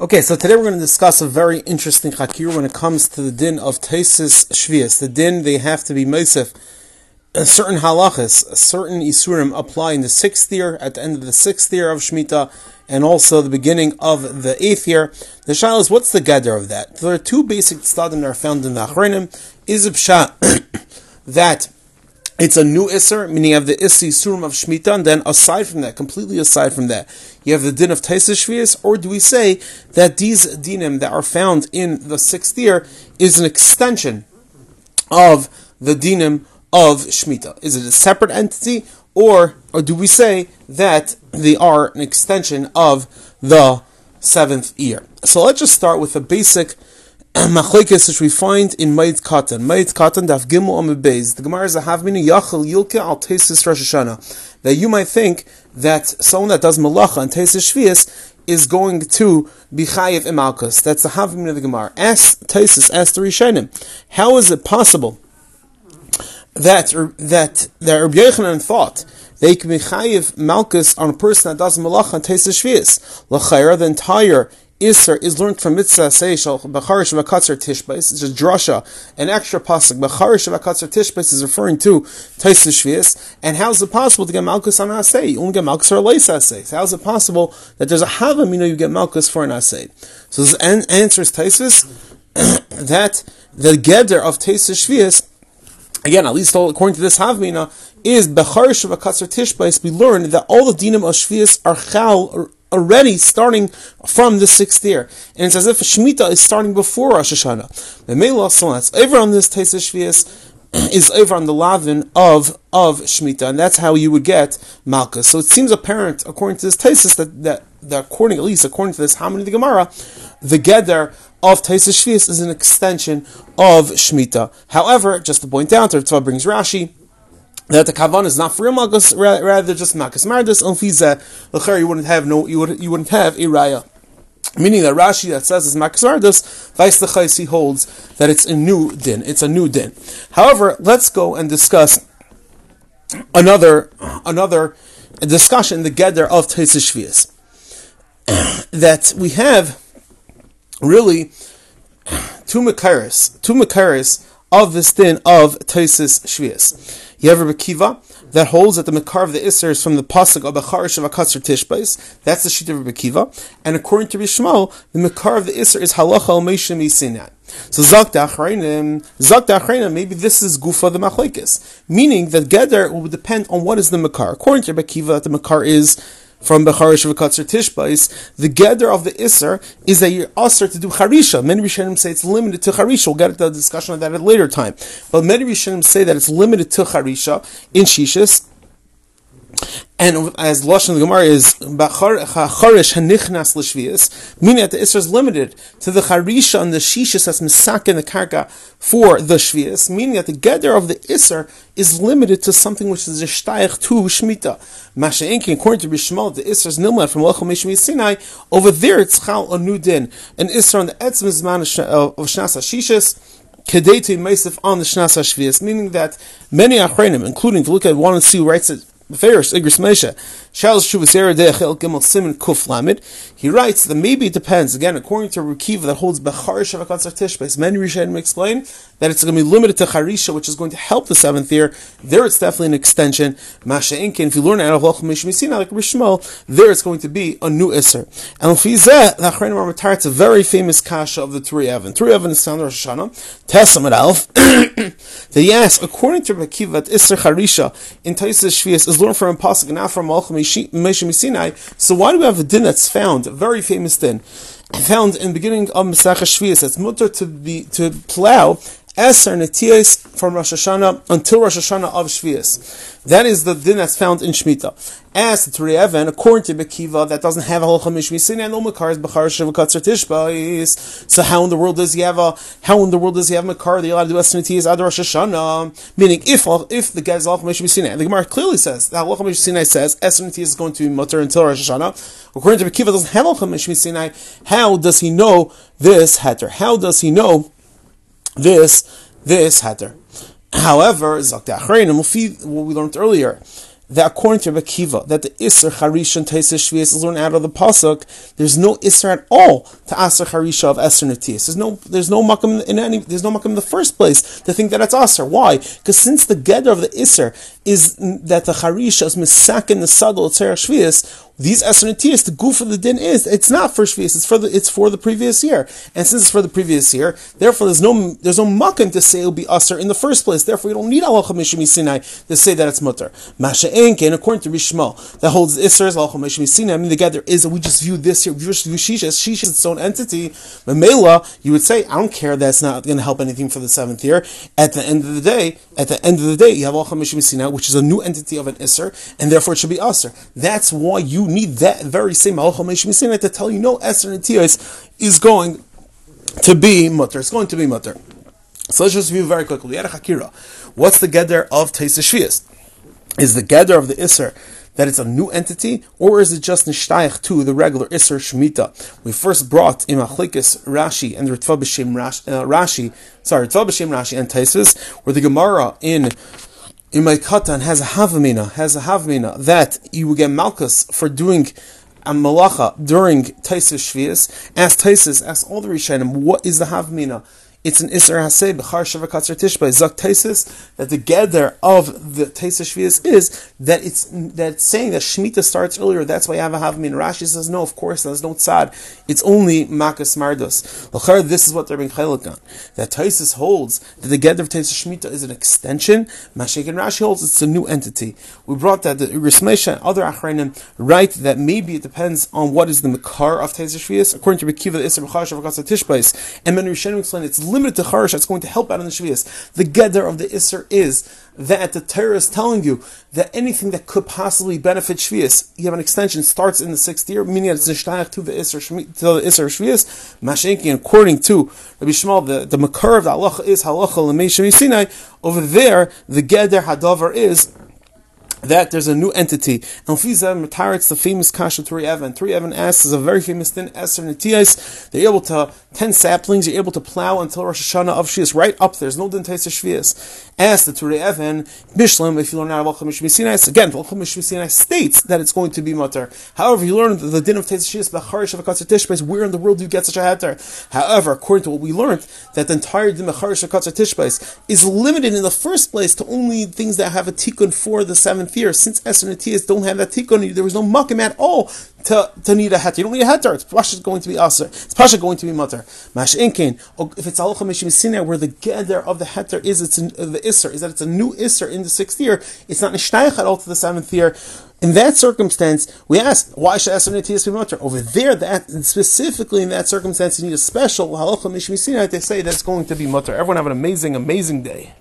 Okay, so today we're going to discuss a very interesting hakir when it comes to the din of tesis shvius. The din they have to be meisef. A certain halachas, a certain isurim apply in the sixth year, at the end of the sixth year of shmita, and also the beginning of the eighth year. The shal is what's the gather of that? There are two basic stadim that are found in the achrenim. Is that it's a new Isser, meaning you have the Issi Surim of Shemitah, and then aside from that, completely aside from that, you have the din of Taisa Shvias, or do we say that these dinim that are found in the sixth year is an extension of the dinim of Shemitah? Is it a separate entity, or, or do we say that they are an extension of the seventh year? So let's just start with a basic machlekes which we find in Moed Katan. Moed Katan daf gimel am beis. The Gemara is a havmina yachal yilke al tesis Rosh Hashanah. That you might think that someone that does malacha and tesis shvius is going to be chayiv imalkus. That's the havmina of the Gemara. Ask tesis, ask the Rishonim. How is it possible that that that Rabbi Yochanan thought they can be chayiv malchus on a person that does malacha and tesis shvius? L'chayra, the entire Isser is learned from Mitzvah Seishal Becharish Vakatzer Tishbais. It's just drasha, an extra pasuk. Becharish Vakatzer Tishbais is referring to Taisa Shvius. And how is it possible to get Malkus on Asay? You only get for a Leis Asay. How is it possible that there's a Havim, you get Malkus for an Asay? So this an- answer is Taisus that the Geder of Taisa Shvius, again, at least according to this Havmina, is Becharish Vakatzer Tishbais. We learned that all the dinim of Shvius are Chal already starting from the sixth year. And it's as if Shemitah is starting before Rosh Hashanah. The Mela that's over on this Taisa Shvias is over on the Lavin of, of Shemitah, and that's how you would get Malchus. So it seems apparent, according to this Taisis, that, that, that according, at least according to this Haman the Gemara, the Geder of Taisa Shvias is an extension of Shemitah. However, just to point out, Tzva brings Rashi, that the kavan is not for real rather just malchus mardus. Unfiza l'cher you wouldn't have no you would you wouldn't have a raya. Meaning that Rashi that says is malchus mardus, vice the holds that it's a new din. It's a new din. However, let's go and discuss another another discussion the gather of Tesis that we have really two makaris, two makaris of this din of Tesis Shvias. You have that holds that the Makar of the Isser is from the Pasuk of Acharish of Akatzar Tishbais. That's the sheet of Rabbi Akiva. And according to Rishmal, the Makar of the Isser is Halacha al Meishim Sinai. So Zakta Achreinim, Zakta Achreinim, maybe this is Gufa the Machlekes. Meaning that Geder will depend on what is the Makar. According to Rabbi Akiva, the Makar is from Becharish V'Katzer Tishbais, the gather of the Isser is that you're usher to do Harisha. Many Rishonim say it's limited to Harisha. We'll get to the discussion of that at a later time. But many Rishonim say that it's limited to Harisha in Shishis. And as Lashon the Gemara is Charish Hanichnas L'Shvius, meaning that the Isra is limited to the Charisha and the Shishis as Misak in the Karka for the Shvius, meaning that the Geder of the Isra is limited to something which is a Shtayach to Shmita. Masha'inkin, according to Bishmal, the Isra is Nilma from Lachel Mishmi Sinai, over there it's Chal a new din, an Isra on the Etzim Zman uh, of Shnasa Shishis, Kedeti Meisif on the Shnasa Shvius, meaning that many Achrenim, including to look at one and see who writes it He writes that maybe it depends. Again, according to Rukiva that holds Bechar Shavakatzar Tishbais, many Rishonim explain that it's going to be limited to Charisha, which is going to help the seventh year. There, it's definitely an extension. Masha Inkin. If you learn out of Loch Mishmisina like Rishmal, there it's going to be a new Isser. And Fizeh, the Achrenim Ramatar, it's a very famous kasha of the Turei Even. Turei Even is found Rosh Hashanah. Tesam at Alf. That yes, according to Rukiva, Isser Charisha in Taisis Shvias is learned from a pasuk, not from Malchum Moshe Sinai. So why do we have a din that's found, a very famous din, found in the beginning of Masach Shvius? It's mutter to be to plow Eser Netiyos from Rosh Hashanah until Rosh Hashanah of Shvius. That is the din that's found in Shemitah. As the Turei Even, according to Bekiva, that doesn't have a halacha mishmisin and no makar is b'char shevakatzer tishbais. So how in the world does he have a how in the world does he have makar? The allowed to do Eser ad Rosh Hashanah. Meaning, if if the guy's halacha mishmisin, the Gemara clearly says the halacha mishmisin says Eser is going to be mutter until Rosh Hashanah. According to Bekiva, doesn't have halacha mishmisin. How does he know this heter? How does he know? This this heter. However, what we learned earlier, that according to Rekiva, that the Isser Harisha and Taisa Shvias is learned out of the Pasuk, there's no Isser at all to Aser Harisha of Esther Natias. There's no, there's no makam in any, there's no makam in the first place to think that it's Aser. Why? Because since the Geder of the Isser is that the Harisha is misakin the Sadol Tzerach Shvias, these Esernatias, the goof of the din is it's not for Shvius, it's for the it's for the previous year. And since it's for the previous year, therefore there's no there's no makan to say it'll be usher in the first place. Therefore, you don't need Allah Mishmi Sinai to say that it's mutter. Masha Enke, according to Rishmal, that holds Isser Allah Mishmi Sinai. I mean, the gather is we just view this here, we view Shisha Shisha is its own entity. Mamela, you would say, I don't care that's not going to help anything for the seventh year. At the end of the day, at the end of the day, you have Allah Mishmi Sinai, which is a new entity of an Isser, and therefore it should be usher. That's why you need that very same Halachal to tell you no Esther Netios is going to be mutter. It's going to be mutter. So let's just review very quickly. What's the gather of Shvias? Is the gather of the Isser that it's a new entity, or is it just nishtayach to the regular Isser Shemitah? We first brought in Achlikis Rashi and Ritva B'Shem uh, Rashi, sorry, Ritva B'Shem Rashi and Taisus, where the Gemara in in Moed Katan has a havamina, has a havamina that you will get malchus for doing a malacha during Taisus Shvias. Ask Taisus, ask all the Rishonim, what is the havamina? It's an Isser Haseh B'char Shavakatzer Tishba Zak Taisis that the gather of the Taisis Shvias is that it's that saying that Shemitah starts earlier. That's why you have a Havmin. Rashi says no, of course there's no tzad. It's only Makas Mardos. L'char, this is what they're being on. That Taisis holds that the gather of Taisis Shemitah is an extension. Mashik and Rashi holds it's a new entity. We brought that the Rismesha and other Achrenim write that maybe it depends on what is the Makar of Taisis Shvias. According to Rekiva, the Isser B'char Shavakatzer Tishba and many Rishonim explain it's limited to Charish that's going to help out in the Shvias. The Geder of the Isser is that the Torah is telling you that anything that could possibly benefit Shvias, you have an extension, starts in the sixth year, meaning it's to the Isser, to the Isser Shvias. Mashenki, according to Rabbi Shmuel, the, the Makar of the Halacha is Halacha Lemei Sinai. Over there, the Geder Hadavar is that there's a new entity. And it's the famous Kasha Turei Even. Turei Even asks is a very famous thing, Esther Netias. They're able to, 10 saplings, you're able to plow until Rosh Hashanah of Shvias, right up there. There's no Dentes of Shvias. Ask the Turei Even, Bishlam, if you learn out of Alchim Mishmisinai, again, Alchim Mishmisinai states that it's going to be Mutter. However, you learn that the din of Tes Shvias, Bacharish of Akatzah Tishbais, where in the world do you get such a heter? However, according to what we learned, that the entire din of Bacharish of Akatzah Tishbais is limited in the first place to only things that have a tikkun for the seventh year, since Esther and don't have that tikkun, there was no makim at all to, to need a heter. You don't need a heter. It's pasha going to be aser. It's pasha going to be mutter. Mash inkin. If it's halacha mishim where the gather of the heter is it's a, the iser is that it's a new iser in the sixth year. It's not nishtayach at all to the seventh year. In that circumstance, we ask why should Esther Netias be mutter? Over there, that specifically in that circumstance, you need a special halacha mishim They say that's going to be mutter. Everyone have an amazing, amazing day.